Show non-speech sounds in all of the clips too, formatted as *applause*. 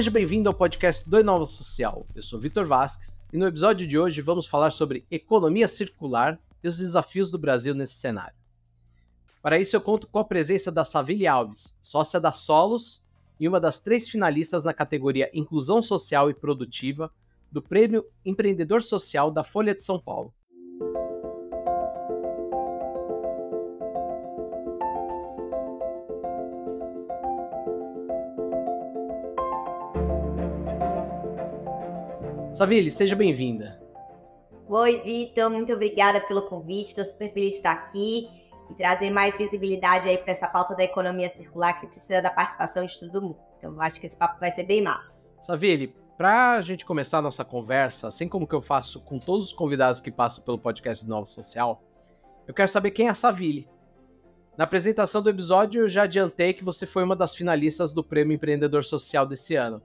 Seja bem-vindo ao podcast do Inova Social. Eu sou Vitor Vasques e no episódio de hoje vamos falar sobre economia circular e os desafios do Brasil nesse cenário. Para isso, eu conto com a presença da Savile Alves, sócia da Solos e uma das três finalistas na categoria Inclusão Social e Produtiva do Prêmio Empreendedor Social da Folha de São Paulo. Savile, seja bem-vinda. Oi, Vitor, muito obrigada pelo convite. Estou super feliz de estar aqui e trazer mais visibilidade aí para essa pauta da economia circular que precisa da participação de todo mundo. Então, acho que esse papo vai ser bem massa. Savile, para a gente começar a nossa conversa, assim como que eu faço com todos os convidados que passam pelo podcast do Nova Social, eu quero saber quem é a Savile. Na apresentação do episódio, eu já adiantei que você foi uma das finalistas do Prêmio Empreendedor Social desse ano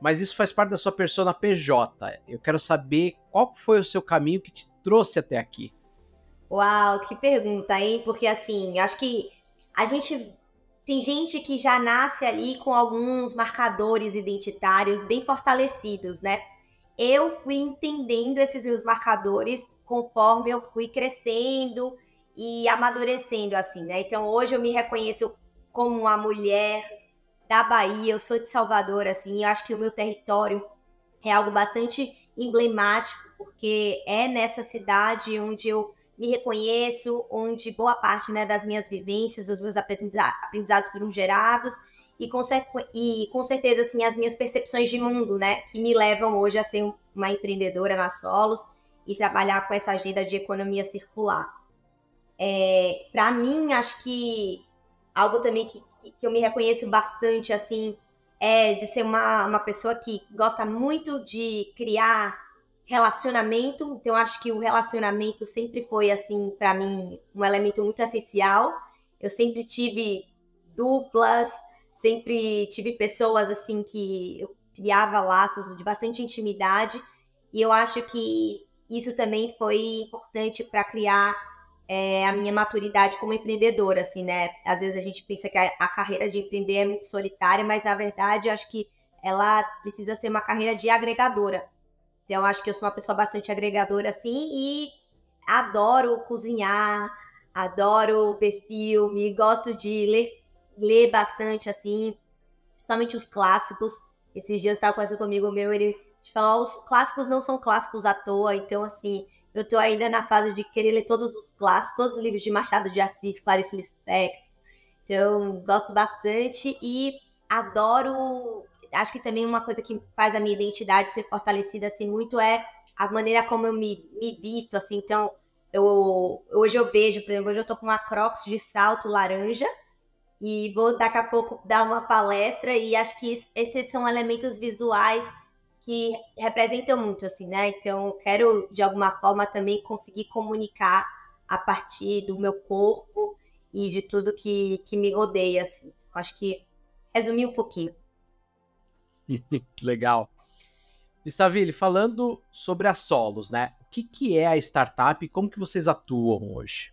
mas isso faz parte da sua persona PJ. Eu quero saber qual foi o seu caminho que te trouxe até aqui. Uau, que pergunta, hein? Porque assim, acho que a gente tem gente que já nasce ali com alguns marcadores identitários bem fortalecidos, né? Eu fui entendendo esses meus marcadores conforme eu fui crescendo e amadurecendo, assim, né? Então hoje eu me reconheço como uma mulher da Bahia, eu sou de Salvador, assim, eu acho que o meu território é algo bastante emblemático, porque é nessa cidade onde eu me reconheço, onde boa parte né, das minhas vivências, dos meus aprendizados foram gerados, e com, e com certeza assim, as minhas percepções de mundo, né, que me levam hoje a ser uma empreendedora na Solos e trabalhar com essa agenda de economia circular. É, Para mim, acho que algo também que, que, que eu me reconheço bastante, assim, é de ser uma, uma pessoa que gosta muito de criar relacionamento. Então, acho que o relacionamento sempre foi, assim, para mim, um elemento muito essencial. Eu sempre tive duplas, sempre tive pessoas, assim, que eu criava laços de bastante intimidade. E eu acho que isso também foi importante para criar é, a minha maturidade como empreendedora, assim, né? Às vezes a gente pensa que a, a carreira de empreender é muito solitária, mas na verdade acho que ela precisa ser uma carreira de agregadora. Então acho que eu sou uma pessoa bastante agregadora, assim, e adoro cozinhar, adoro ver filme, gosto de ler, ler bastante, assim, principalmente os clássicos. Esses dias eu estava conversando comigo meu, ele te falou, os clássicos não são clássicos à toa, então assim, eu estou ainda na fase de querer ler todos os clássicos, todos os livros de Machado de Assis, Clarice Lispector. Então, gosto bastante e adoro. Acho que também uma coisa que faz a minha identidade ser fortalecida assim muito é a maneira como eu me, me visto, assim. Então, eu hoje eu vejo, por exemplo, hoje eu tô com uma Crocs de salto laranja e vou daqui a pouco dar uma palestra e acho que esses são elementos visuais que representam muito, assim, né? Então, quero, de alguma forma, também conseguir comunicar a partir do meu corpo e de tudo que, que me rodeia, assim. Acho que resumi um pouquinho. *laughs* Legal. E Savile, falando sobre a Solos, né? O que, que é a startup e como que vocês atuam hoje?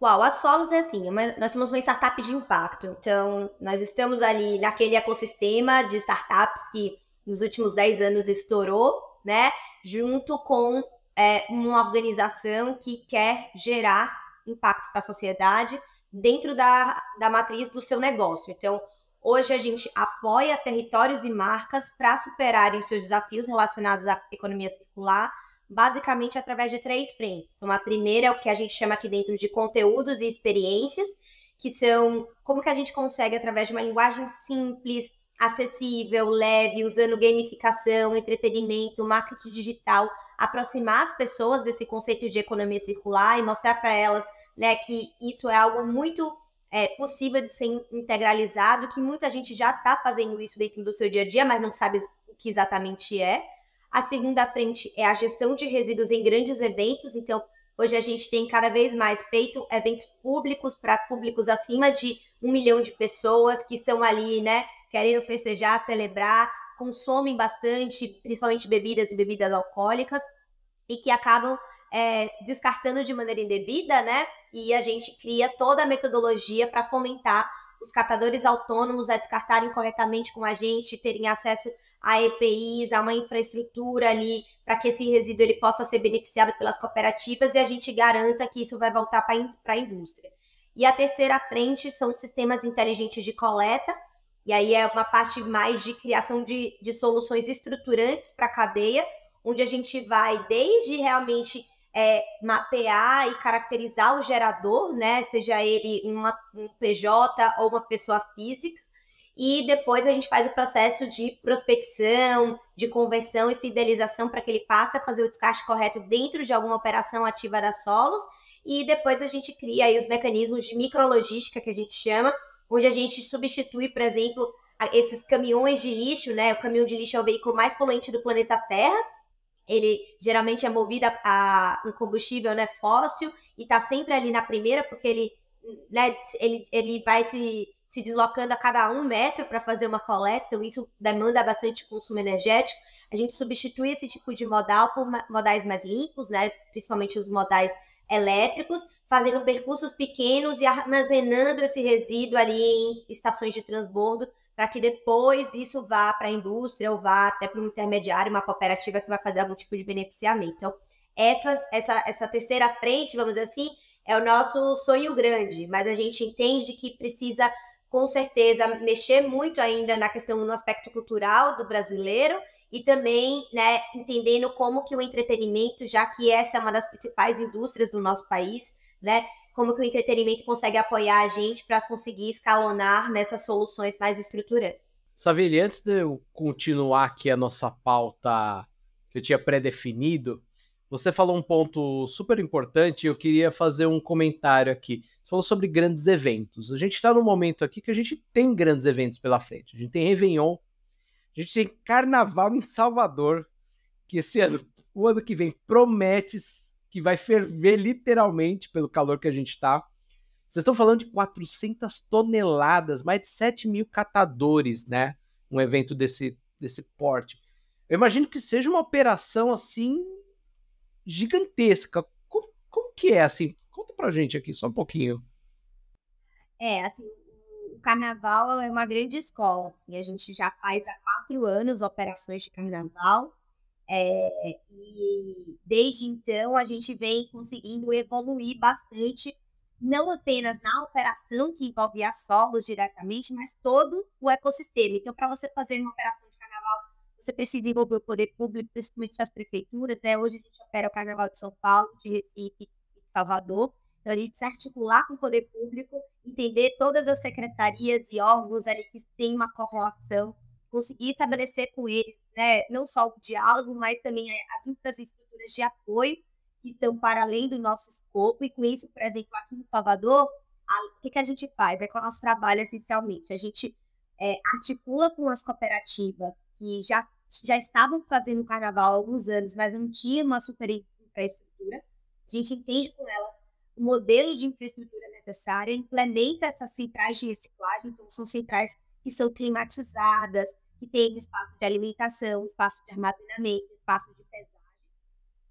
Uau, a Solos é assim, uma, nós somos uma startup de impacto. Então, nós estamos ali naquele ecossistema de startups que nos últimos 10 anos estourou, né? Junto com é, uma organização que quer gerar impacto para a sociedade dentro da, da matriz do seu negócio. Então, hoje a gente apoia territórios e marcas para superarem seus desafios relacionados à economia circular, basicamente através de três frentes. Então, a primeira é o que a gente chama aqui dentro de conteúdos e experiências, que são como que a gente consegue, através de uma linguagem simples, acessível, leve, usando gamificação, entretenimento, marketing digital, aproximar as pessoas desse conceito de economia circular e mostrar para elas né, que isso é algo muito é, possível de ser integralizado, que muita gente já está fazendo isso dentro do seu dia a dia, mas não sabe o que exatamente é. A segunda frente é a gestão de resíduos em grandes eventos, então hoje a gente tem cada vez mais feito eventos públicos para públicos acima de um milhão de pessoas que estão ali, né, querendo festejar, celebrar, consomem bastante, principalmente bebidas e bebidas alcoólicas, e que acabam é, descartando de maneira indevida, né? E a gente cria toda a metodologia para fomentar os catadores autônomos a descartarem corretamente com a gente, terem acesso a EPIs, a uma infraestrutura ali para que esse resíduo ele possa ser beneficiado pelas cooperativas e a gente garanta que isso vai voltar para a indústria. E a terceira frente são sistemas inteligentes de coleta, e aí é uma parte mais de criação de, de soluções estruturantes para a cadeia, onde a gente vai desde realmente é, mapear e caracterizar o gerador, né? Seja ele uma, um PJ ou uma pessoa física. E depois a gente faz o processo de prospecção, de conversão e fidelização para que ele passe a fazer o descarte correto dentro de alguma operação ativa da Solos. E depois a gente cria aí os mecanismos de micrologística que a gente chama, onde a gente substitui, por exemplo, esses caminhões de lixo, né? O caminhão de lixo é o veículo mais poluente do planeta Terra ele geralmente é movido a, a um combustível né, fóssil e está sempre ali na primeira, porque ele, né, ele, ele vai se, se deslocando a cada um metro para fazer uma coleta, então isso demanda bastante consumo energético. A gente substitui esse tipo de modal por modais mais limpos, né, principalmente os modais elétricos, fazendo percursos pequenos e armazenando esse resíduo ali em estações de transbordo para que depois isso vá para a indústria ou vá até para um intermediário, uma cooperativa que vai fazer algum tipo de beneficiamento. Então, essa, essa, essa terceira frente, vamos dizer assim, é o nosso sonho grande, mas a gente entende que precisa, com certeza, mexer muito ainda na questão, no aspecto cultural do brasileiro e também, né, entendendo como que o entretenimento, já que essa é uma das principais indústrias do nosso país, né, como que o entretenimento consegue apoiar a gente para conseguir escalonar nessas soluções mais estruturantes. Savili, antes de eu continuar aqui a nossa pauta que eu tinha pré-definido, você falou um ponto super importante e eu queria fazer um comentário aqui. Você falou sobre grandes eventos. A gente está num momento aqui que a gente tem grandes eventos pela frente. A gente tem Réveillon, a gente tem Carnaval em Salvador, que esse ano, o ano que vem, promete que vai ferver literalmente pelo calor que a gente está. Vocês estão falando de 400 toneladas, mais de 7 mil catadores, né? Um evento desse, desse porte. Eu imagino que seja uma operação assim gigantesca. Como, como que é assim? Conta pra gente aqui só um pouquinho. É, assim, o carnaval é uma grande escola. Assim, a gente já faz há quatro anos operações de carnaval. É, e desde então a gente vem conseguindo evoluir bastante, não apenas na operação que envolve a solos diretamente, mas todo o ecossistema. Então, para você fazer uma operação de carnaval, você precisa envolver o poder público, principalmente as prefeituras. Né? Hoje a gente opera o Carnaval de São Paulo, de Recife e de Salvador. Então, a gente se articular com o poder público, entender todas as secretarias e órgãos ali que têm uma correlação conseguir estabelecer com eles, né, não só o diálogo, mas também as infraestruturas de apoio que estão para além do nosso escopo. E com isso, por exemplo, aqui em Salvador, o que, que a gente faz? É com o nosso trabalho, essencialmente. A gente é, articula com as cooperativas que já, já estavam fazendo carnaval há alguns anos, mas não tinham uma super infraestrutura. A gente entende com elas o modelo de infraestrutura necessária, implementa essas centrais de reciclagem, então são centrais que são climatizadas, que tem espaço de alimentação, espaço de armazenamento, espaço de pesagem.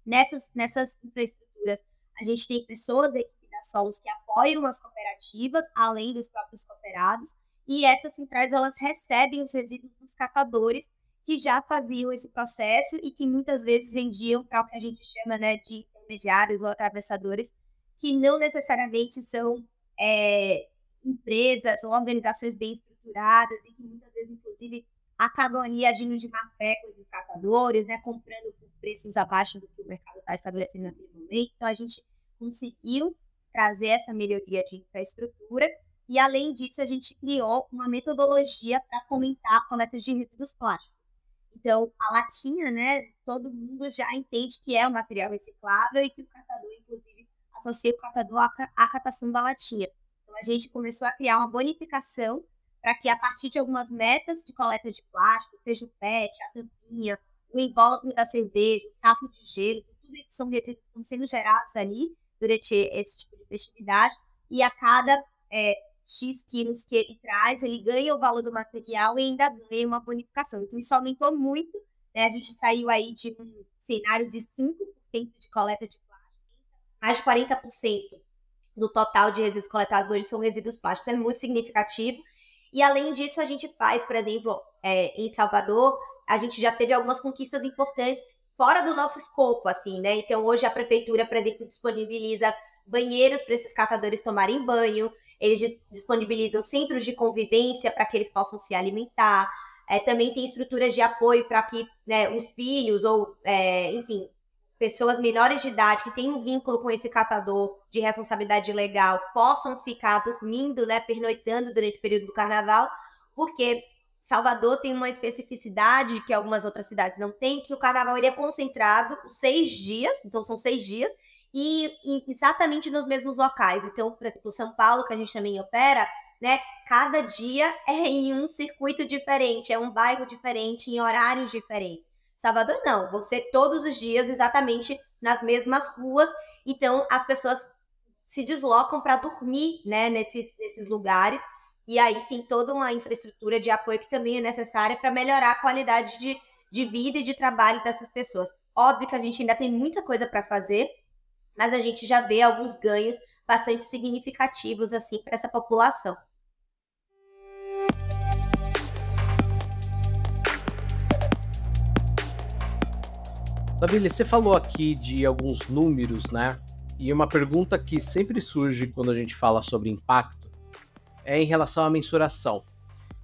Nessas, nessas infraestruturas, a gente tem pessoas da equipe da Solos que apoiam as cooperativas, além dos próprios cooperados, e essas centrais elas recebem os resíduos dos catadores que já faziam esse processo e que muitas vezes vendiam para o que a gente chama né, de intermediários ou atravessadores, que não necessariamente são é, empresas ou organizações bem estruturadas e que muitas vezes, inclusive, acabam ali agindo de má fé com esses catadores, né, comprando por preços abaixo do que o mercado está estabelecendo naquele momento. Então, a gente conseguiu trazer essa melhoria de infraestrutura e, além disso, a gente criou uma metodologia para fomentar a coleta de resíduos plásticos. Então, a latinha, né, todo mundo já entende que é um material reciclável e que o catador, inclusive, associa o catador à catação da latinha. Então, a gente começou a criar uma bonificação para que, a partir de algumas metas de coleta de plástico, seja o PET, a tampinha, o invólucro da cerveja, o saco de gelo, tudo isso são resíduos que estão sendo gerados ali durante esse tipo de festividade, e a cada é, X quilos que ele traz, ele ganha o valor do material e ainda ganha uma bonificação. Então, isso aumentou muito. Né? A gente saiu aí de um cenário de 5% de coleta de plástico, mais de 40% do total de resíduos coletados hoje são resíduos plásticos, é muito significativo. E além disso, a gente faz, por exemplo, é, em Salvador, a gente já teve algumas conquistas importantes fora do nosso escopo, assim, né? Então, hoje a prefeitura, por exemplo, disponibiliza banheiros para esses catadores tomarem banho, eles disponibilizam centros de convivência para que eles possam se alimentar. É, também tem estruturas de apoio para que né, os filhos ou, é, enfim, pessoas menores de idade que têm um vínculo com esse catador de responsabilidade legal possam ficar dormindo, né, pernoitando durante o período do carnaval, porque Salvador tem uma especificidade que algumas outras cidades não têm, que o carnaval ele é concentrado seis dias, então são seis dias, e, e exatamente nos mesmos locais. Então, por exemplo, São Paulo, que a gente também opera, né? Cada dia é em um circuito diferente, é um bairro diferente, em horários diferentes. Salvador não, vão ser todos os dias exatamente nas mesmas ruas. Então as pessoas se deslocam para dormir, né, nesses, nesses lugares. E aí tem toda uma infraestrutura de apoio que também é necessária para melhorar a qualidade de, de vida e de trabalho dessas pessoas. Óbvio que a gente ainda tem muita coisa para fazer, mas a gente já vê alguns ganhos bastante significativos assim para essa população. Sabine, você falou aqui de alguns números, né? E uma pergunta que sempre surge quando a gente fala sobre impacto é em relação à mensuração.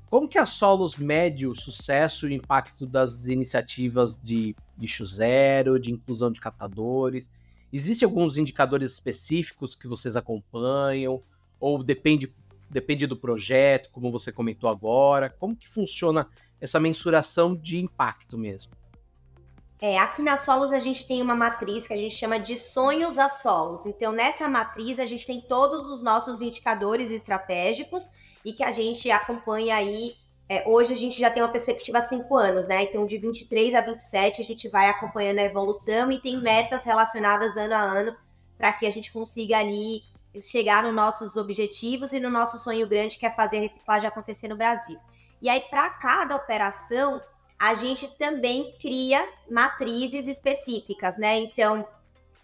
Como que a Solos mede o sucesso e o impacto das iniciativas de lixo zero, de inclusão de catadores? Existem alguns indicadores específicos que vocês acompanham? Ou depende, depende do projeto, como você comentou agora? Como que funciona essa mensuração de impacto mesmo? É, aqui na Solos a gente tem uma matriz que a gente chama de sonhos a solos. Então, nessa matriz a gente tem todos os nossos indicadores estratégicos e que a gente acompanha aí. É, hoje a gente já tem uma perspectiva há cinco anos, né? Então, de 23 a 27 a gente vai acompanhando a evolução e tem metas relacionadas ano a ano para que a gente consiga ali chegar nos nossos objetivos e no nosso sonho grande que é fazer a reciclagem acontecer no Brasil. E aí, para cada operação, a gente também cria matrizes específicas, né? Então,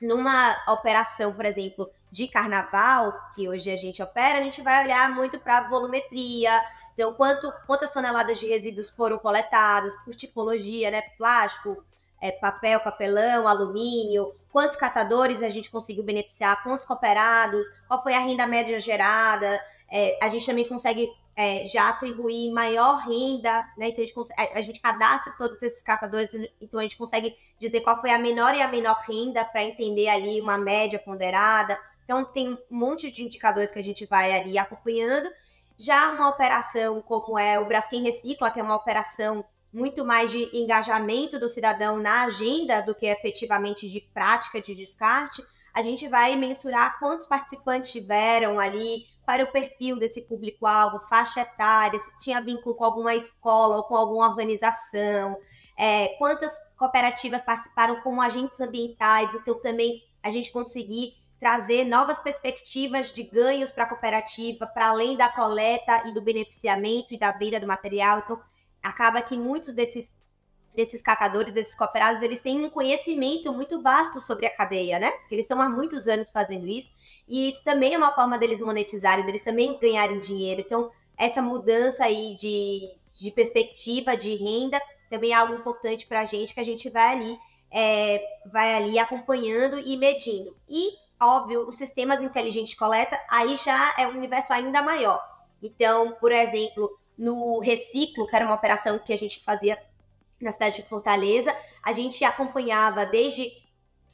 numa operação, por exemplo, de carnaval, que hoje a gente opera, a gente vai olhar muito para volumetria, então quanto, quantas toneladas de resíduos foram coletadas por tipologia, né? Plástico, é, papel, papelão, alumínio, quantos catadores a gente conseguiu beneficiar, quantos cooperados, qual foi a renda média gerada. É, a gente também consegue é, já atribuir maior renda, né? Então a gente, a gente cadastra todos esses catadores, então a gente consegue dizer qual foi a menor e a menor renda para entender ali uma média ponderada. Então tem um monte de indicadores que a gente vai ali acompanhando. Já uma operação como é o Braskem Recicla, que é uma operação muito mais de engajamento do cidadão na agenda do que efetivamente de prática de descarte, a gente vai mensurar quantos participantes tiveram ali, para o perfil desse público-alvo, faixa etária, se tinha vínculo com alguma escola ou com alguma organização, é, quantas cooperativas participaram como agentes ambientais, então também a gente conseguir trazer novas perspectivas de ganhos para a cooperativa, para além da coleta e do beneficiamento e da venda do material. Então, acaba que muitos desses desses catadores, desses cooperados, eles têm um conhecimento muito vasto sobre a cadeia, né? Porque eles estão há muitos anos fazendo isso. E isso também é uma forma deles monetizarem, deles também ganharem dinheiro. Então, essa mudança aí de, de perspectiva, de renda, também é algo importante para a gente, que a gente vai ali, é, vai ali acompanhando e medindo. E, óbvio, os sistemas inteligentes de coleta, aí já é um universo ainda maior. Então, por exemplo, no Reciclo, que era uma operação que a gente fazia na cidade de Fortaleza, a gente acompanhava desde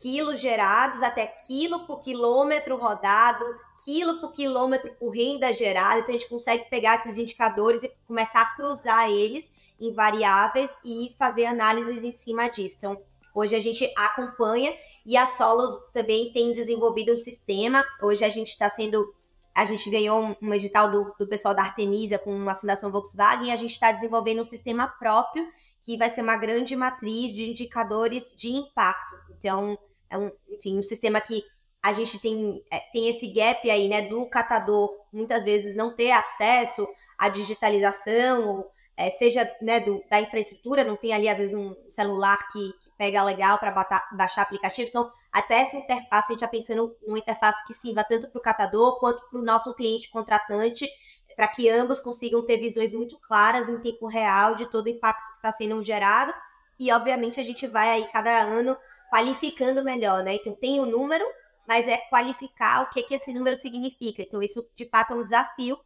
quilos gerados até quilo por quilômetro rodado, quilo por quilômetro por renda gerada. Então a gente consegue pegar esses indicadores e começar a cruzar eles em variáveis e fazer análises em cima disso. Então, hoje a gente acompanha e a Solos também tem desenvolvido um sistema. Hoje a gente está sendo a gente ganhou um, edital do, do pessoal da Artemisia com a Fundação Volkswagen e a gente está desenvolvendo um sistema próprio que vai ser uma grande matriz de indicadores de impacto. Então, é um, enfim, um sistema que a gente tem, é, tem esse gap aí, né, do catador muitas vezes não ter acesso à digitalização ou é, seja né, do, da infraestrutura, não tem ali às vezes um celular que, que pega legal para baixar aplicativo. Então, até essa interface, a gente está pensando numa interface que sirva tanto para o catador quanto para o nosso cliente contratante, para que ambos consigam ter visões muito claras em tempo real de todo o impacto que está sendo gerado. E, obviamente, a gente vai aí cada ano qualificando melhor, né? Então, tem o número, mas é qualificar o que, que esse número significa. Então, isso de fato é um desafio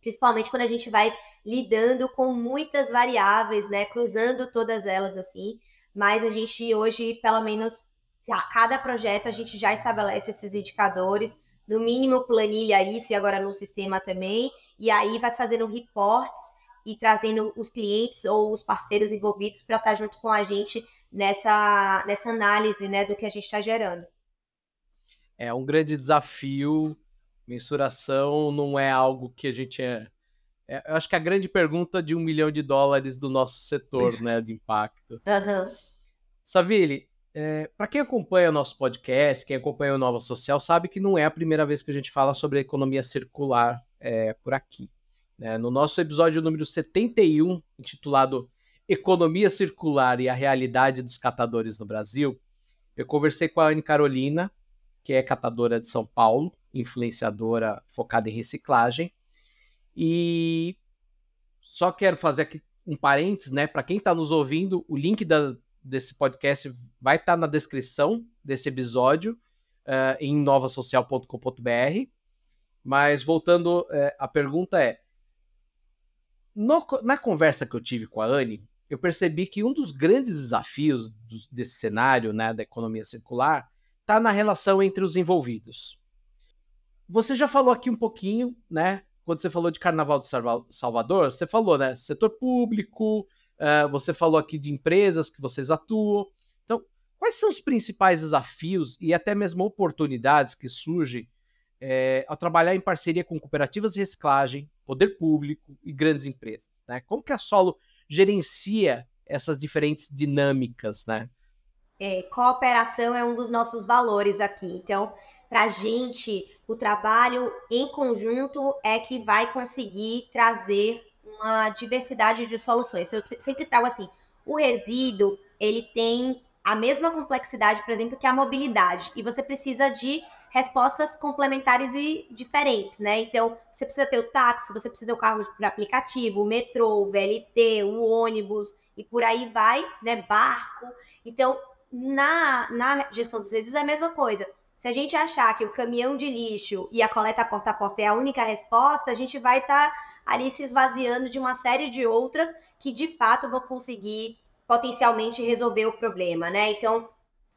principalmente quando a gente vai lidando com muitas variáveis, né, cruzando todas elas assim. Mas a gente hoje, pelo menos, a cada projeto a gente já estabelece esses indicadores, no mínimo planilha isso e agora no sistema também, e aí vai fazendo reports e trazendo os clientes ou os parceiros envolvidos para estar junto com a gente nessa, nessa análise né, do que a gente está gerando. É um grande desafio Mensuração não é algo que a gente é, é. eu acho que a grande pergunta de um milhão de dólares do nosso setor, né, de impacto. Uhum. Savile, é, para quem acompanha o nosso podcast, quem acompanha o Nova Social, sabe que não é a primeira vez que a gente fala sobre a economia circular é, por aqui. Né? No nosso episódio número 71, intitulado Economia Circular e a Realidade dos Catadores no Brasil, eu conversei com a Anne Carolina, que é catadora de São Paulo, influenciadora focada em reciclagem. E só quero fazer aqui um parênteses, né? Para quem está nos ouvindo, o link da, desse podcast vai estar tá na descrição desse episódio uh, em novasocial.com.br. Mas voltando, uh, a pergunta é: no, na conversa que eu tive com a Anne, eu percebi que um dos grandes desafios do, desse cenário né, da economia circular está na relação entre os envolvidos. Você já falou aqui um pouquinho, né? Quando você falou de Carnaval de Salvador, você falou, né? Setor público, uh, você falou aqui de empresas que vocês atuam. Então, quais são os principais desafios e até mesmo oportunidades que surgem é, ao trabalhar em parceria com cooperativas de reciclagem, poder público e grandes empresas? Né? Como que a Solo gerencia essas diferentes dinâmicas, né? É, cooperação é um dos nossos valores aqui. Então, para a gente, o trabalho em conjunto é que vai conseguir trazer uma diversidade de soluções. Eu sempre trago assim, o resíduo, ele tem a mesma complexidade, por exemplo, que a mobilidade, e você precisa de respostas complementares e diferentes, né? Então, você precisa ter o táxi, você precisa ter o carro por aplicativo, o metrô, o VLT, o ônibus, e por aí vai, né? Barco. Então, na, na gestão dos resíduos é a mesma coisa. Se a gente achar que o caminhão de lixo e a coleta porta a porta é a única resposta, a gente vai estar tá ali se esvaziando de uma série de outras que de fato vão conseguir potencialmente resolver o problema, né? Então,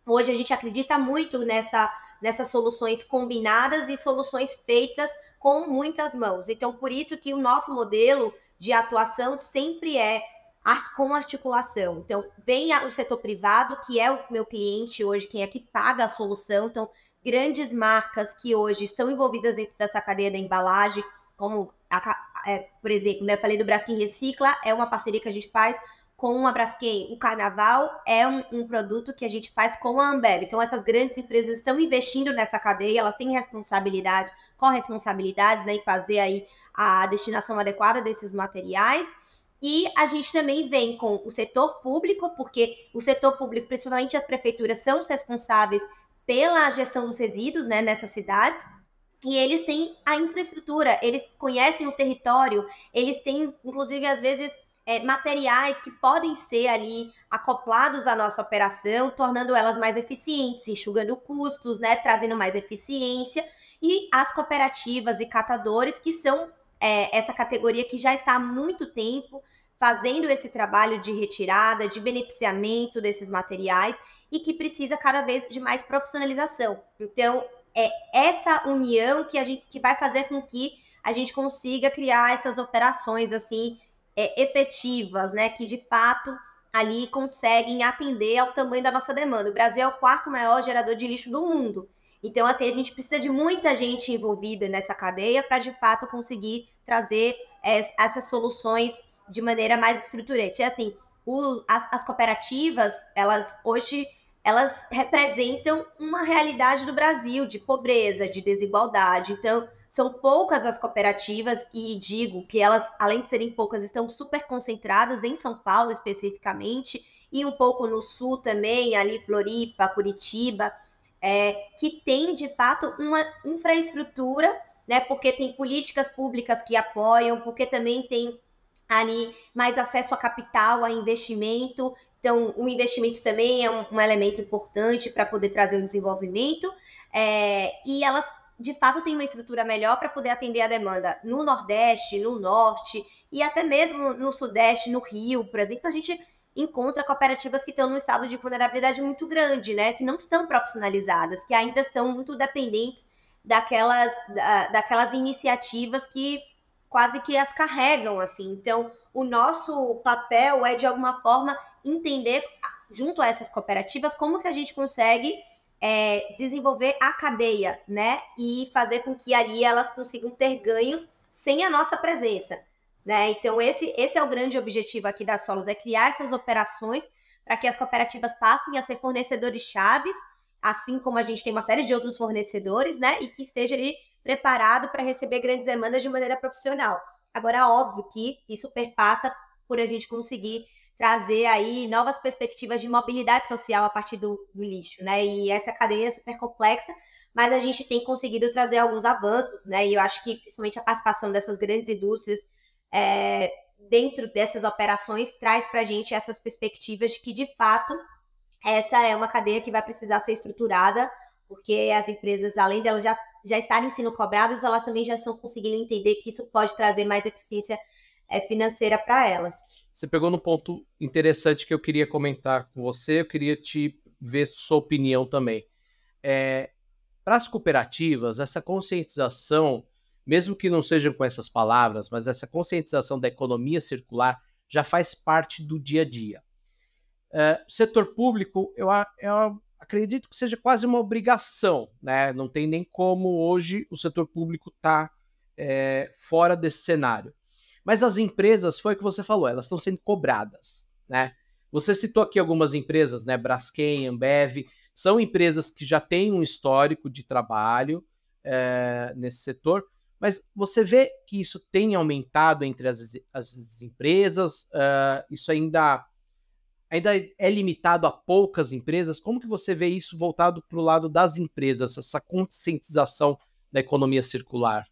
hoje a gente acredita muito nessa nessas soluções combinadas e soluções feitas com muitas mãos. Então, por isso que o nosso modelo de atuação sempre é com articulação. Então, vem o setor privado, que é o meu cliente hoje, quem é que paga a solução. Então, grandes marcas que hoje estão envolvidas dentro dessa cadeia da embalagem, como, a, é, por exemplo, né, eu falei do Braskem Recicla, é uma parceria que a gente faz com a Braskem. O Carnaval é um, um, produto que a gente faz com a Ambev. Então, essas grandes empresas estão investindo nessa cadeia, elas têm responsabilidade, corresponsabilidades né, em fazer aí a destinação adequada desses materiais. E a gente também vem com o setor público, porque o setor público, principalmente as prefeituras, são os responsáveis pela gestão dos resíduos né, nessas cidades. E eles têm a infraestrutura, eles conhecem o território, eles têm, inclusive, às vezes, é, materiais que podem ser ali acoplados à nossa operação, tornando elas mais eficientes, enxugando custos, né, trazendo mais eficiência. E as cooperativas e catadores, que são é, essa categoria que já está há muito tempo fazendo esse trabalho de retirada, de beneficiamento desses materiais e que precisa cada vez de mais profissionalização. Então, é essa união que a gente que vai fazer com que a gente consiga criar essas operações assim é, efetivas, né, que de fato ali conseguem atender ao tamanho da nossa demanda. O Brasil é o quarto maior gerador de lixo do mundo. Então, assim, a gente precisa de muita gente envolvida nessa cadeia para, de fato, conseguir trazer é, essas soluções de maneira mais estruturante. É assim, o, as, as cooperativas, elas hoje, elas representam uma realidade do Brasil de pobreza, de desigualdade. Então, são poucas as cooperativas e digo que elas, além de serem poucas, estão super concentradas em São Paulo especificamente e um pouco no sul também, ali Floripa, Curitiba, é, que tem de fato uma infraestrutura, né? Porque tem políticas públicas que apoiam, porque também tem ali mais acesso a capital, a investimento. Então, o investimento também é um, um elemento importante para poder trazer o desenvolvimento. É, e elas de fato tem uma estrutura melhor para poder atender a demanda no Nordeste, no Norte e até mesmo no Sudeste, no Rio, por exemplo, a gente encontra cooperativas que estão num estado de vulnerabilidade muito grande, né? Que não estão profissionalizadas, que ainda estão muito dependentes daquelas, da, daquelas iniciativas que quase que as carregam, assim. Então, o nosso papel é, de alguma forma, entender, junto a essas cooperativas, como que a gente consegue é, desenvolver a cadeia, né? E fazer com que ali elas consigam ter ganhos sem a nossa presença. Né? Então, esse, esse é o grande objetivo aqui da Solos, é criar essas operações para que as cooperativas passem a ser fornecedores chaves, assim como a gente tem uma série de outros fornecedores, né? E que esteja ali preparado para receber grandes demandas de maneira profissional. Agora, óbvio que isso perpassa por a gente conseguir trazer aí novas perspectivas de mobilidade social a partir do, do, lixo, né? E essa cadeia é super complexa, mas a gente tem conseguido trazer alguns avanços, né? E eu acho que principalmente a participação dessas grandes indústrias é, dentro dessas operações traz para a gente essas perspectivas de que, de fato, essa é uma cadeia que vai precisar ser estruturada, porque as empresas, além delas já, já estarem sendo cobradas, elas também já estão conseguindo entender que isso pode trazer mais eficiência é, financeira para elas. Você pegou no ponto interessante que eu queria comentar com você, eu queria te ver sua opinião também. É, para as cooperativas, essa conscientização, mesmo que não sejam com essas palavras, mas essa conscientização da economia circular já faz parte do dia a dia. É, setor público, eu, eu acredito que seja quase uma obrigação, né? Não tem nem como hoje o setor público tá, é, fora desse cenário. Mas as empresas, foi o que você falou, elas estão sendo cobradas, né? Você citou aqui algumas empresas, né? Braskem, Ambev, são empresas que já têm um histórico de trabalho é, nesse setor, mas você vê que isso tem aumentado entre as, as empresas, uh, isso ainda, ainda é limitado a poucas empresas. Como que você vê isso voltado para o lado das empresas, essa conscientização da economia circular?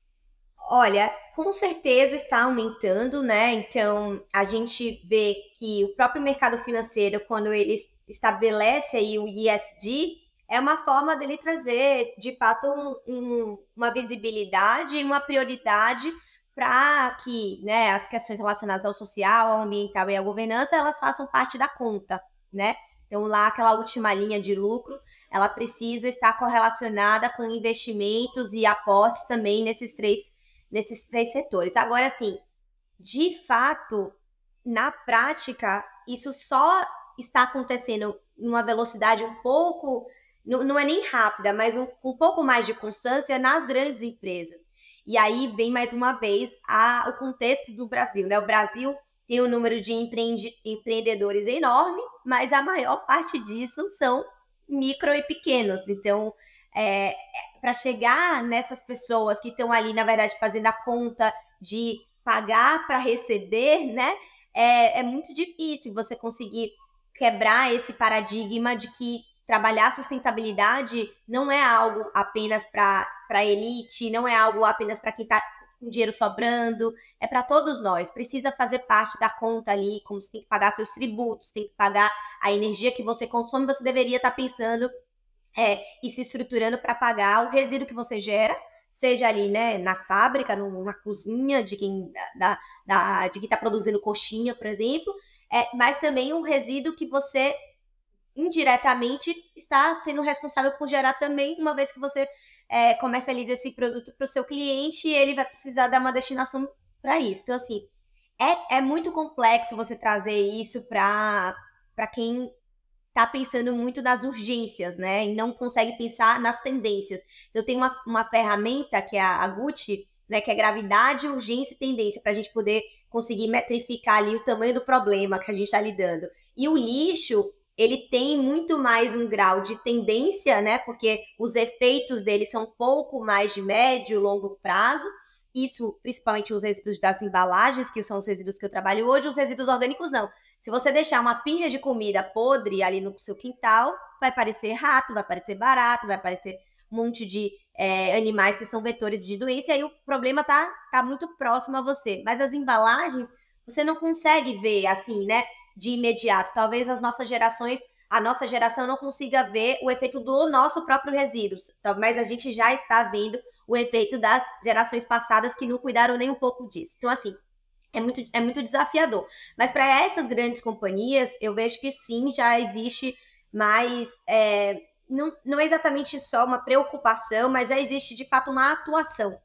Olha, com certeza está aumentando, né? Então, a gente vê que o próprio mercado financeiro, quando ele estabelece aí o ISD, é uma forma dele trazer, de fato, um, um, uma visibilidade e uma prioridade para que né, as questões relacionadas ao social, ao ambiental e à governança, elas façam parte da conta, né? Então, lá, aquela última linha de lucro, ela precisa estar correlacionada com investimentos e aportes também nesses três nesses três setores. Agora, assim, de fato, na prática, isso só está acontecendo numa velocidade um pouco, não, não é nem rápida, mas um, um pouco mais de constância nas grandes empresas. E aí vem mais uma vez a, o contexto do Brasil, né? O Brasil tem um número de empreende, empreendedores enorme, mas a maior parte disso são micro e pequenos. Então, é, para chegar nessas pessoas que estão ali, na verdade, fazendo a conta de pagar para receber, né? É, é muito difícil você conseguir quebrar esse paradigma de que trabalhar sustentabilidade não é algo apenas para a elite, não é algo apenas para quem está com dinheiro sobrando, é para todos nós. Precisa fazer parte da conta ali, como você tem que pagar seus tributos, tem que pagar a energia que você consome, você deveria estar tá pensando é, e se estruturando para pagar o resíduo que você gera, seja ali, né, na fábrica, na cozinha de quem da, da, de quem está produzindo coxinha, por exemplo, é, mas também um resíduo que você indiretamente está sendo responsável por gerar também, uma vez que você é, comercializa esse produto para o seu cliente, ele vai precisar dar uma destinação para isso. Então, assim, é, é muito complexo você trazer isso para quem tá pensando muito nas urgências, né? E não consegue pensar nas tendências. Então, tem uma, uma ferramenta que é a, Gucci, né? Que é gravidade, urgência e tendência, para a gente poder conseguir metrificar ali o tamanho do problema que a gente está lidando. E o lixo ele tem muito mais um grau de tendência, né? Porque os efeitos dele são um pouco mais de médio, longo prazo. Isso, principalmente os resíduos das embalagens, que são os resíduos que eu trabalho hoje, os resíduos orgânicos não. Se você deixar uma pilha de comida podre ali no seu quintal, vai parecer rato, vai parecer barato, vai parecer um monte de é, animais que são vetores de doença, e aí o problema tá, tá muito próximo a você. Mas as embalagens, você não consegue ver assim, né, de imediato. Talvez as nossas gerações, a nossa geração não consiga ver o efeito do nosso próprio resíduo, mas a gente já está vendo o efeito das gerações passadas que não cuidaram nem um pouco disso. Então, assim, é muito, é muito desafiador. Mas para essas grandes companhias, eu vejo que sim, já existe mais. É, não, não é exatamente só uma preocupação, mas já existe de fato uma atuação.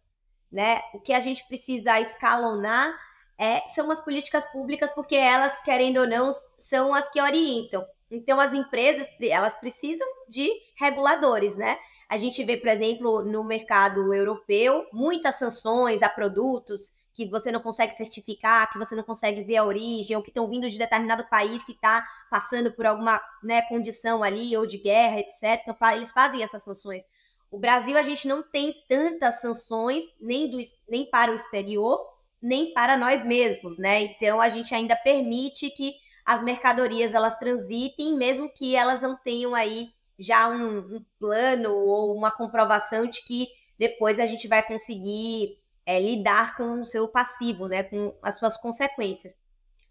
Né? O que a gente precisa escalonar é, são as políticas públicas, porque elas, querendo ou não, são as que orientam. Então, as empresas, elas precisam de reguladores, né? A gente vê, por exemplo, no mercado europeu, muitas sanções a produtos que você não consegue certificar, que você não consegue ver a origem, ou que estão vindo de determinado país que está passando por alguma né, condição ali, ou de guerra, etc. Então, eles fazem essas sanções. O Brasil, a gente não tem tantas sanções, nem, do, nem para o exterior, nem para nós mesmos, né? Então, a gente ainda permite que as mercadorias elas transitem, mesmo que elas não tenham aí já um, um plano ou uma comprovação de que depois a gente vai conseguir é, lidar com o seu passivo, né, com as suas consequências.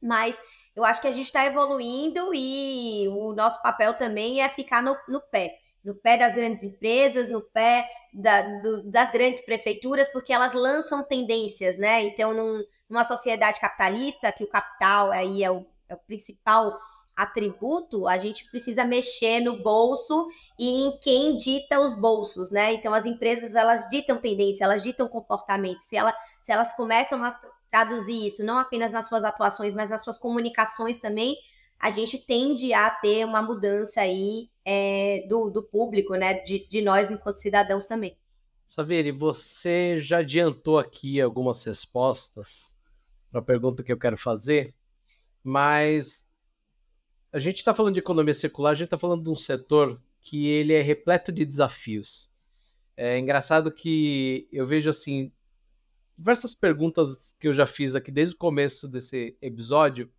Mas eu acho que a gente está evoluindo e o nosso papel também é ficar no, no pé no pé das grandes empresas, no pé da, do, das grandes prefeituras, porque elas lançam tendências, né? Então, num, numa sociedade capitalista, que o capital aí é o, é o principal atributo, a gente precisa mexer no bolso e em quem dita os bolsos, né? Então as empresas elas ditam tendência, elas ditam comportamento. Se, ela, se elas começam a traduzir isso não apenas nas suas atuações, mas nas suas comunicações também, a gente tende a ter uma mudança aí é, do, do público, né? De, de nós enquanto cidadãos também. Saveri, você já adiantou aqui algumas respostas para a pergunta que eu quero fazer, mas a gente está falando de economia circular, a gente está falando de um setor que ele é repleto de desafios. É engraçado que eu vejo assim diversas perguntas que eu já fiz aqui desde o começo desse episódio.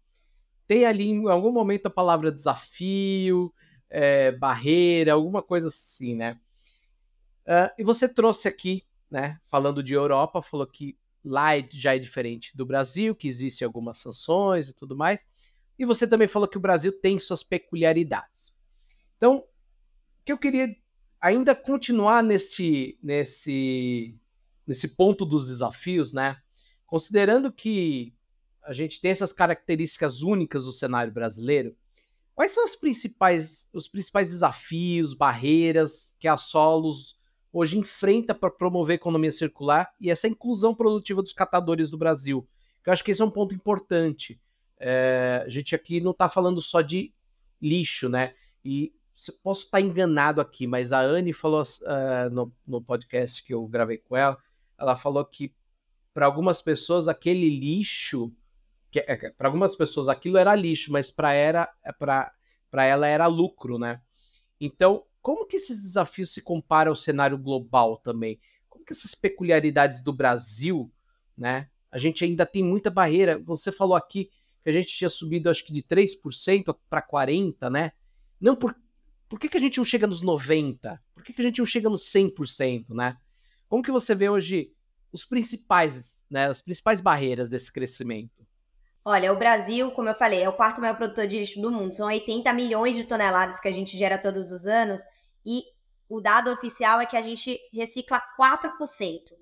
Tem ali em algum momento a palavra desafio, é, barreira, alguma coisa assim, né? Uh, e você trouxe aqui, né, falando de Europa, falou que lá é, já é diferente do Brasil, que existem algumas sanções e tudo mais. E você também falou que o Brasil tem suas peculiaridades. Então, o que eu queria ainda continuar nesse, nesse, nesse ponto dos desafios, né? Considerando que a gente tem essas características únicas do cenário brasileiro, quais são os principais, os principais desafios, barreiras que a Solos hoje enfrenta para promover a economia circular e essa inclusão produtiva dos catadores do Brasil? Eu acho que esse é um ponto importante. É, a gente aqui não está falando só de lixo, né? E posso estar enganado aqui, mas a Anne falou uh, no, no podcast que eu gravei com ela, ela falou que para algumas pessoas aquele lixo, para algumas pessoas aquilo era lixo, mas para era para ela era lucro, né? Então, como que esses desafios se comparam ao cenário global também? Como que essas peculiaridades do Brasil, né? A gente ainda tem muita barreira. Você falou aqui que a gente tinha subido acho que de 3% para 40%, né? Não por, por que, que a gente não chega nos 90%? Por que, que a gente não chega nos 100%, né? Como que você vê hoje os principais, né, as principais barreiras desse crescimento? Olha, o Brasil, como eu falei, é o quarto maior produtor de lixo do mundo. São 80 milhões de toneladas que a gente gera todos os anos e o dado oficial é que a gente recicla 4%.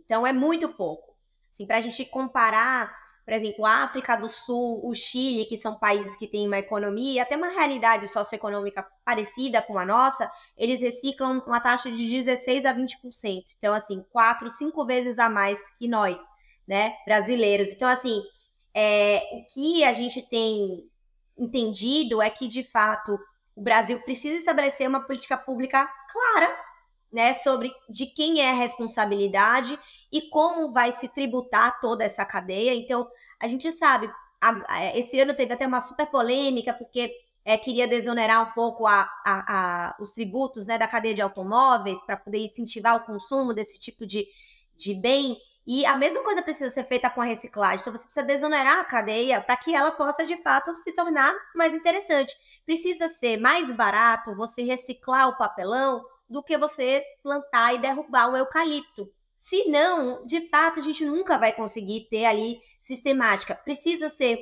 Então é muito pouco. Assim, para a gente comparar por exemplo, a África do Sul, o Chile, que são países que têm uma economia e até uma realidade socioeconômica parecida com a nossa, eles reciclam uma taxa de 16 a 20%. Então, assim, quatro, cinco vezes a mais que nós, né, brasileiros. Então, assim, é, o que a gente tem entendido é que, de fato, o Brasil precisa estabelecer uma política pública clara né, sobre de quem é a responsabilidade e como vai se tributar toda essa cadeia. Então, a gente sabe, a, esse ano teve até uma super polêmica, porque é, queria desonerar um pouco a, a, os tributos né, da cadeia de automóveis para poder incentivar o consumo desse tipo de, de bem. E a mesma coisa precisa ser feita com a reciclagem. Então, você precisa desonerar a cadeia para que ela possa, de fato, se tornar mais interessante. Precisa ser mais barato você reciclar o papelão do que você plantar e derrubar um eucalipto. Se não, de fato, a gente nunca vai conseguir ter ali sistemática. Precisa ser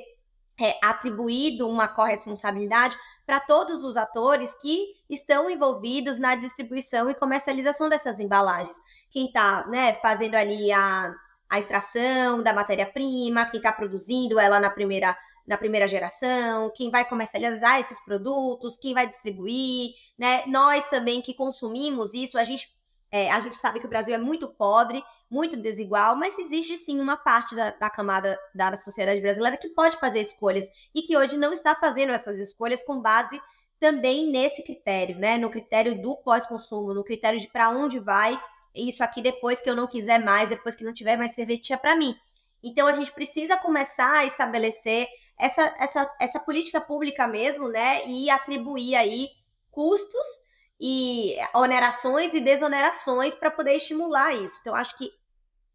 é, atribuído uma corresponsabilidade para todos os atores que estão envolvidos na distribuição e comercialização dessas embalagens. Quem está né, fazendo ali a, a extração da matéria-prima, quem está produzindo ela na primeira, na primeira geração, quem vai comercializar esses produtos, quem vai distribuir, né? Nós também que consumimos isso, a gente é, a gente sabe que o Brasil é muito pobre, muito desigual, mas existe sim uma parte da, da, camada da sociedade brasileira que pode fazer escolhas e que hoje não está fazendo essas escolhas com base também nesse critério, né? No critério do pós-consumo, no critério de para onde vai isso aqui depois que eu não quiser mais, depois que não tiver mais servetia para mim. Então a gente precisa começar a estabelecer essa, essa, essa política pública mesmo, né? E atribuir aí custos e onerações e desonerações para poder estimular isso. Então, acho que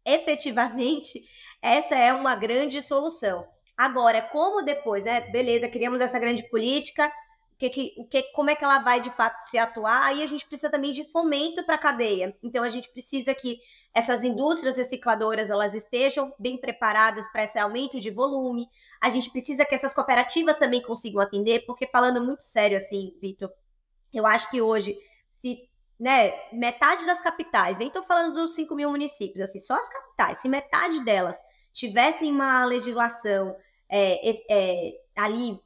efetivamente *laughs* essa é uma grande solução. Agora, como depois, né? Beleza, criamos essa grande política, que, que, o que, como é que ela vai de fato se atuar? Aí a gente precisa também de fomento para a cadeia. Então a gente precisa que essas indústrias recicladoras elas estejam bem preparadas para esse aumento de volume. A gente precisa que essas cooperativas também consigam atender, porque falando muito sério assim, Vitor, eu acho que hoje, se né, metade das capitais, nem estou falando dos 5 mil municípios, assim, só as capitais, se metade delas tivessem uma legislação é, é, ali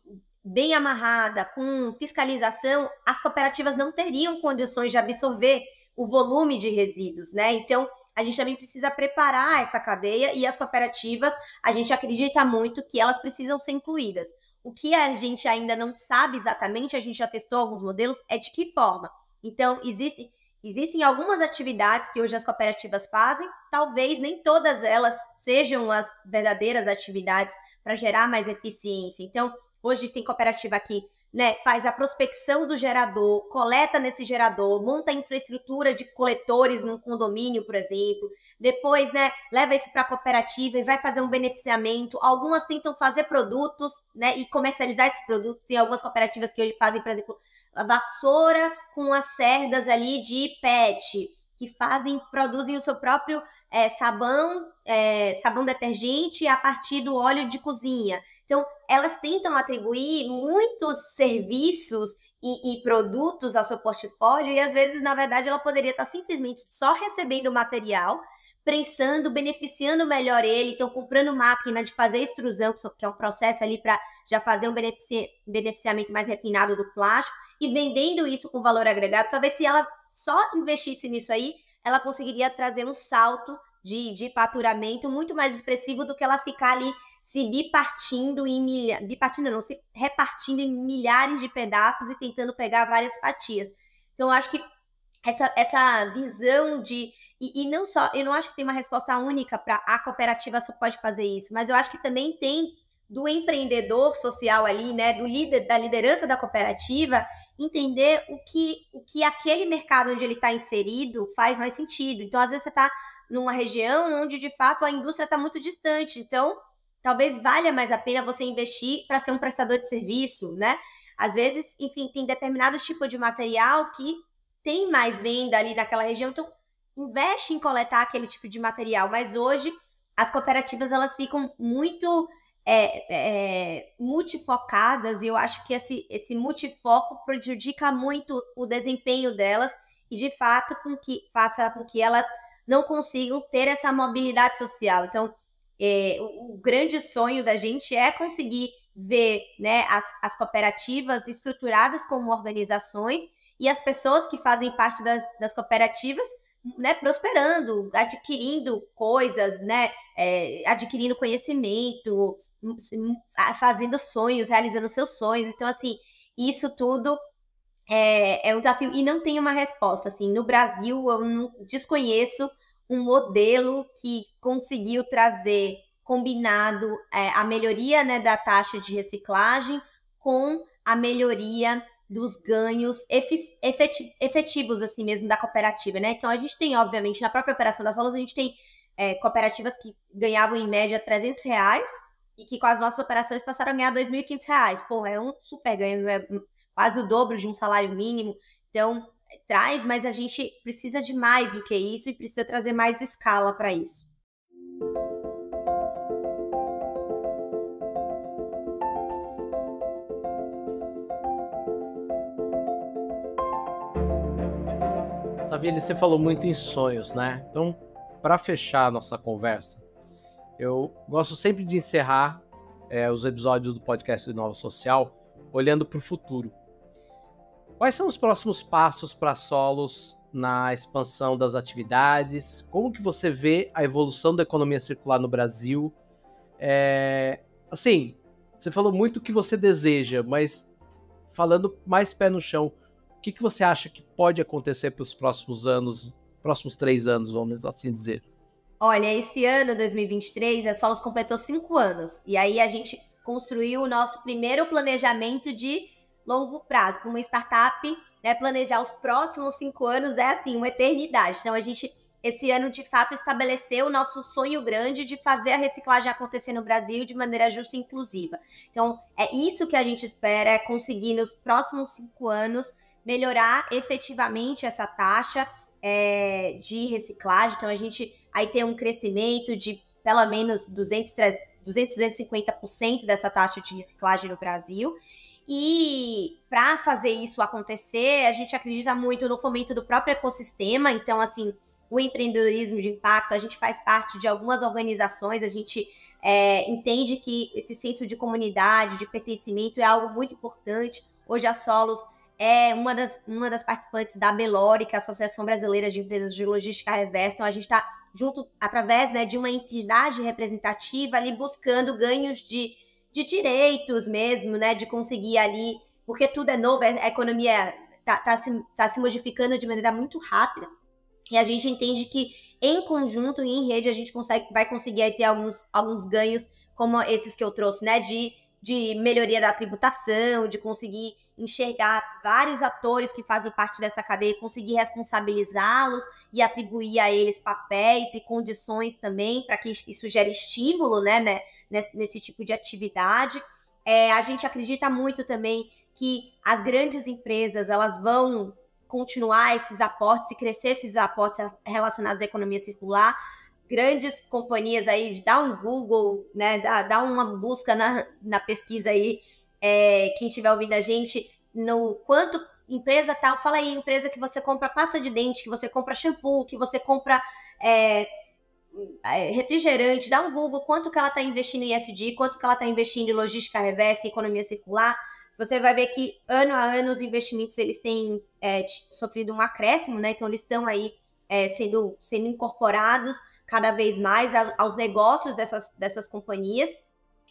bem amarrada, com fiscalização, as cooperativas não teriam condições de absorver o volume de resíduos, né? Então, a gente também precisa preparar essa cadeia e as cooperativas, a gente acredita muito que elas precisam ser incluídas. O que a gente ainda não sabe exatamente, a gente já testou alguns modelos, é de que forma. Então, existe, existem algumas atividades que hoje as cooperativas fazem, talvez nem todas elas sejam as verdadeiras atividades para gerar mais eficiência. Então, hoje tem cooperativa aqui né, faz a prospecção do gerador, coleta nesse gerador, monta a infraestrutura de coletores num condomínio, por exemplo. Depois, né, leva isso para a cooperativa e vai fazer um beneficiamento. Algumas tentam fazer produtos, né, e comercializar esses produtos. Tem algumas cooperativas que hoje fazem, por exemplo, a vassoura com as cerdas ali de PET, que fazem, produzem o seu próprio é, sabão, é, sabão detergente a partir do óleo de cozinha. Então, elas tentam atribuir muitos serviços e, e, produtos ao seu portfólio e às vezes, na verdade, ela poderia estar simplesmente só recebendo o material, prensando, beneficiando melhor ele, então comprando máquina de fazer extrusão, que é um processo ali para já fazer um benefici beneficiamento mais refinado do plástico e vendendo isso com valor agregado. Talvez se ela só investisse nisso aí, ela conseguiria trazer um salto de, de faturamento muito mais expressivo do que ela ficar ali se bipartindo em milhares, bipartindo não, se repartindo em milhares de pedaços e tentando pegar várias fatias. Então, eu acho que essa, essa visão de. E, e não só, eu não acho que tem uma resposta única para a cooperativa só pode fazer isso, mas eu acho que também tem do empreendedor social ali, né, do líder, da liderança da cooperativa, entender o que, o que aquele mercado onde ele está inserido faz mais sentido. Então, às vezes, você está numa região onde, de fato, a indústria está muito distante. Então, talvez valha mais a pena você investir para ser um prestador de serviço, né? Às vezes, enfim, tem determinado tipo de material que tem mais venda ali naquela região, então investe em coletar aquele tipo de material. Mas hoje as cooperativas elas ficam muito é, é, multifocadas e eu acho que esse, esse multifoco prejudica muito o desempenho delas e de fato com que faça com que elas não consigam ter essa mobilidade social. Então, é, o, o, grande sonho da gente é conseguir ver né, as, as cooperativas estruturadas como organizações e as pessoas que fazem parte das, das cooperativas né, prosperando, adquirindo coisas, né, é, adquirindo conhecimento, fazendo sonhos, realizando seus sonhos. Então, assim, isso tudo é, é um desafio e não tem uma resposta. Assim, no Brasil, eu não desconheço um modelo que conseguiu trazer combinado é, a melhoria né, da taxa de reciclagem com a melhoria dos ganhos efetivos, assim mesmo, da cooperativa, né? Então, a gente tem, obviamente, na própria operação das aulas, a gente tem é, cooperativas que ganhavam, em média, 300 reais e que com as nossas operações passaram a ganhar 2.500 reais. Porra, é um super ganho, é quase o dobro de um salário mínimo. Então, traz, mas a gente precisa de mais do que isso e precisa trazer mais escala para isso. Savile, você falou muito em sonhos, né? Então, para fechar a nossa conversa, eu gosto sempre de encerrar é, os episódios do podcast de Nova Social olhando para o futuro. Quais são os próximos passos para Solos na expansão das atividades? Como que você vê a evolução da economia circular no Brasil? É, assim, você falou muito o que você deseja, mas falando mais pé no chão, o que, que você acha que pode acontecer para os próximos anos, próximos três anos, vamos assim dizer? Olha, esse ano, 2023, a Solos completou cinco anos. E aí a gente construiu o nosso primeiro planejamento de longo prazo. Para uma startup, né, planejar os próximos cinco anos é assim, uma eternidade. Então a gente esse ano de fato estabeleceu o nosso sonho grande de fazer a reciclagem acontecer no Brasil de maneira justa e inclusiva. Então, é isso que a gente espera, é conseguir nos próximos cinco anos melhorar efetivamente essa taxa é, de reciclagem. Então, a gente aí tem um crescimento de pelo menos 200, 200 250% dessa taxa de reciclagem no Brasil. E para fazer isso acontecer, a gente acredita muito no fomento do próprio ecossistema. Então, assim, o empreendedorismo de impacto, a gente faz parte de algumas organizações, a gente é, entende que esse senso de comunidade, de pertencimento é algo muito importante. Hoje a Solos é uma das, uma das participantes da Belori, que é a Associação Brasileira de Empresas de Logística Reversa. Então, a gente está junto, através né, de uma entidade representativa, ali buscando ganhos de de direitos mesmo, né? De conseguir ali, porque tudo é novo, a economia tá, tá, se, tá se modificando de maneira muito rápida. E a gente entende que em conjunto e em rede a gente consegue, vai conseguir ter alguns, alguns ganhos, como esses que eu trouxe, né? De, de melhoria da tributação, de conseguir enxergar vários atores que fazem parte dessa cadeia, conseguir responsabilizá-los e atribuir a eles papéis e condições também para que isso gere estímulo, né, né nesse, nesse tipo de atividade. É, a gente acredita muito também que as grandes empresas elas vão continuar esses aportes e crescer esses aportes relacionados à economia circular. Grandes companhias aí, dá um Google, né, dá, dá uma busca na, na pesquisa aí é, quem estiver ouvindo a gente, no quanto empresa tal, fala aí, empresa que você compra pasta de dente, que você compra shampoo, que você compra é, é, refrigerante, dá um Google quanto que ela está investindo em SD, quanto que ela está investindo em logística reversa, em economia circular. Você vai ver que ano a ano os investimentos eles têm é, sofrido um acréscimo, né? Então eles estão aí é, sendo, sendo incorporados cada vez mais aos negócios dessas, dessas companhias.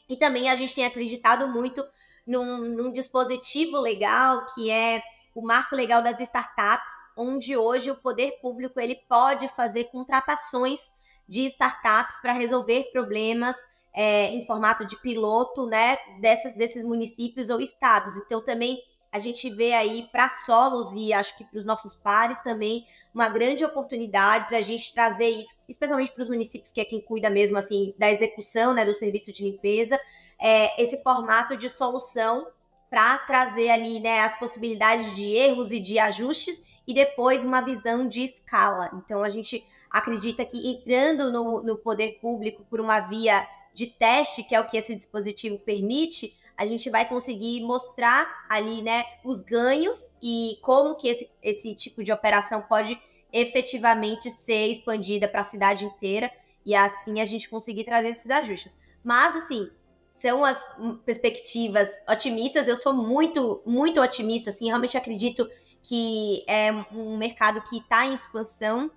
E também a gente tem acreditado muito num, num dispositivo legal que é o marco legal das startups, onde hoje o poder público ele pode fazer contratações de startups para resolver problemas é, em formato de piloto, né, dessas, desses municípios ou estados. Então também a gente vê aí para solos e acho que para os nossos pares também uma grande oportunidade da gente trazer isso, especialmente para os municípios que é quem cuida mesmo assim da execução, né, do serviço de limpeza, é, esse formato de solução para trazer ali né, as possibilidades de erros e de ajustes e depois uma visão de escala. Então a gente acredita que entrando no, no poder público por uma via de teste, que é o que esse dispositivo permite, a gente vai conseguir mostrar ali, né, os ganhos e como que esse, esse tipo de operação pode efetivamente ser expandida para a cidade inteira e assim a gente conseguir trazer esses ajustes. Mas assim, são as perspectivas otimistas. Eu sou muito, muito otimista, assim, realmente acredito que é um mercado que está em expansão.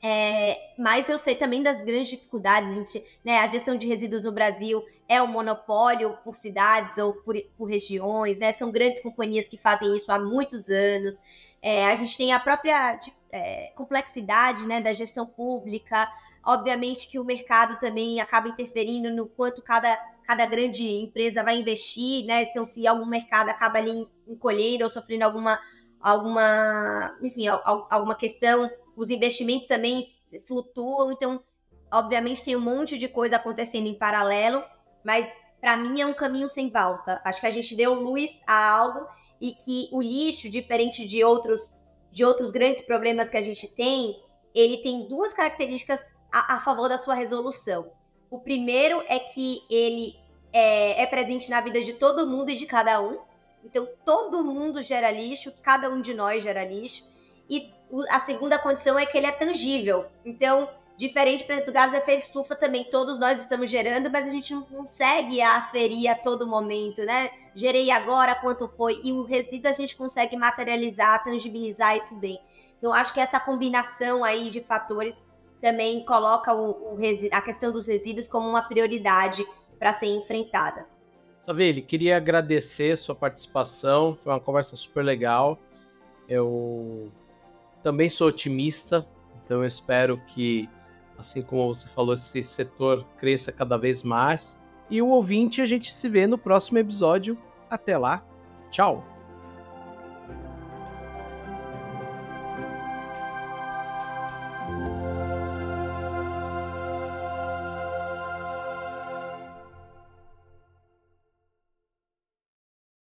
É, mas eu sei também das grandes dificuldades, a gente, né, a gestão de resíduos no Brasil é um monopólio por cidades ou por, por regiões, né, são grandes companhias que fazem isso há muitos anos. É, a gente tem a própria é, complexidade, né, da gestão pública, obviamente que o mercado também acaba interferindo no quanto cada cada grande empresa vai investir, né? Então, se algum mercado acaba ali encolhendo ou sofrendo alguma, alguma, enfim, alguma questão, os investimentos também flutuam. Então, obviamente, tem um monte de coisa acontecendo em paralelo, mas para mim é um caminho sem volta. Acho que a gente deu luz a algo e que o lixo, diferente de outros, de outros grandes problemas que a gente tem, ele tem duas características a, a favor da sua resolução. O primeiro é que ele é, é presente na vida de todo mundo e de cada um. Então, todo mundo gera lixo, cada um de nós gera lixo. E a segunda condição é que ele é tangível. Então, diferente, por exemplo, gás de efeito estufa também, todos nós estamos gerando, mas a gente não consegue aferir a todo momento, né? Gerei agora, quanto foi? E o resíduo a gente consegue materializar, tangibilizar isso bem. Então, acho que essa combinação aí de fatores também coloca o, o a questão dos resíduos como uma prioridade para ser enfrentada. Savile, queria agradecer sua participação, foi uma conversa super legal. Eu também sou otimista, então eu espero que, assim como você falou, esse setor cresça cada vez mais. E o ouvinte, a gente se vê no próximo episódio. Até lá, tchau!